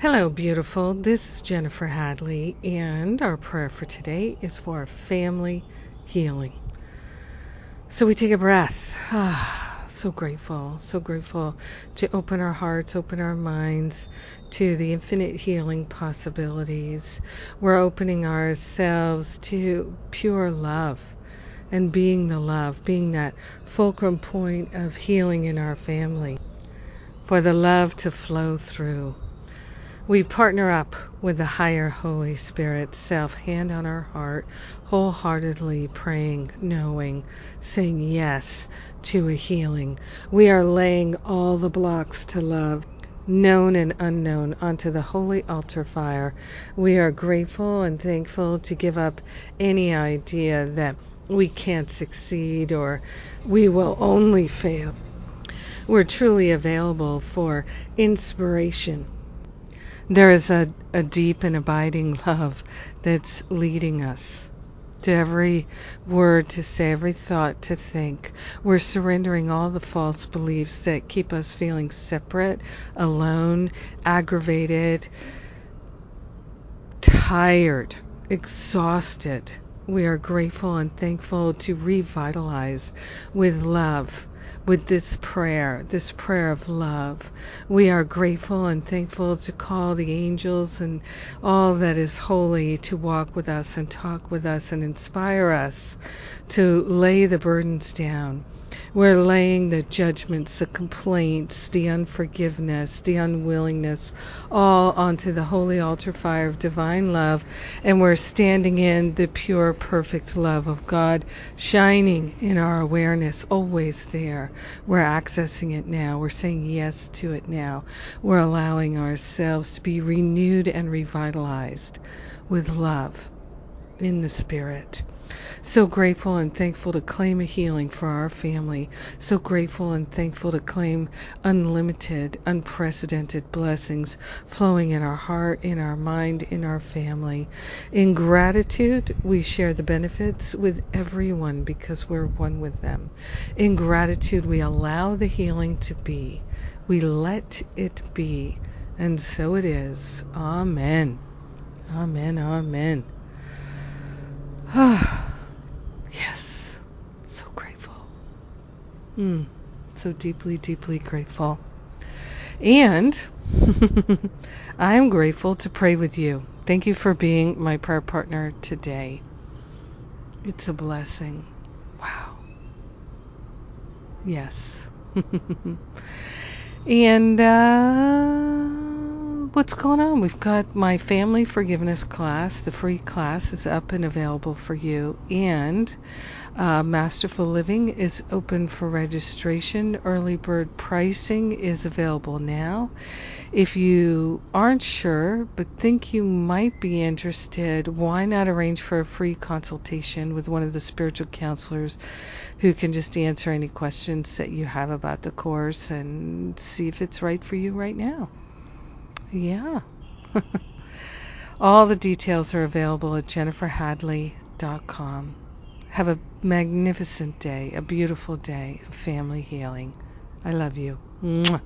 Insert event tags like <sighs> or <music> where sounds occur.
Hello, beautiful. This is Jennifer Hadley, and our prayer for today is for family healing. So we take a breath. Ah, so grateful, so grateful to open our hearts, open our minds to the infinite healing possibilities. We're opening ourselves to pure love and being the love, being that fulcrum point of healing in our family, for the love to flow through. We partner up with the higher Holy Spirit self, hand on our heart, wholeheartedly praying, knowing, saying yes to a healing. We are laying all the blocks to love known and unknown, onto the holy altar fire. We are grateful and thankful to give up any idea that we can't succeed or we will only fail. We're truly available for inspiration there is a, a deep and abiding love that's leading us to every word to say, every thought to think. We're surrendering all the false beliefs that keep us feeling separate, alone, aggravated, tired, exhausted. We are grateful and thankful to revitalize with love with this prayer, this prayer of love. We are grateful and thankful to call the angels and all that is holy to walk with us and talk with us and inspire us to lay the burdens down we're laying the judgments, the complaints, the unforgiveness, the unwillingness all onto the holy altar fire of divine love, and we're standing in the pure, perfect love of God, shining in our awareness, always there. We're accessing it now. We're saying yes to it now. We're allowing ourselves to be renewed and revitalized with love in the Spirit. So grateful and thankful to claim a healing for our family. So grateful and thankful to claim unlimited, unprecedented blessings flowing in our heart, in our mind, in our family. In gratitude, we share the benefits with everyone because we're one with them. In gratitude, we allow the healing to be. We let it be. And so it is. Amen. Amen. Amen. <sighs> Ah. yes, so grateful. Mm, so deeply, deeply grateful. And <laughs> I am grateful to pray with you. Thank you for being my prayer partner today. It's a blessing. Wow. Yes. <laughs> and, uh, what's going on? We've got my family forgiveness class. The free class is up and available for you. And uh, Masterful Living is open for registration. Early bird pricing is available now. If you aren't sure but think you might be interested, why not arrange for a free consultation with one of the spiritual counselors who can just answer any questions that you have about the course and see if it's right for you right now? Yeah. <laughs> All the details are available at jenniferhadley.com. Have a magnificent day, a beautiful day of family healing. I love you. Mwah.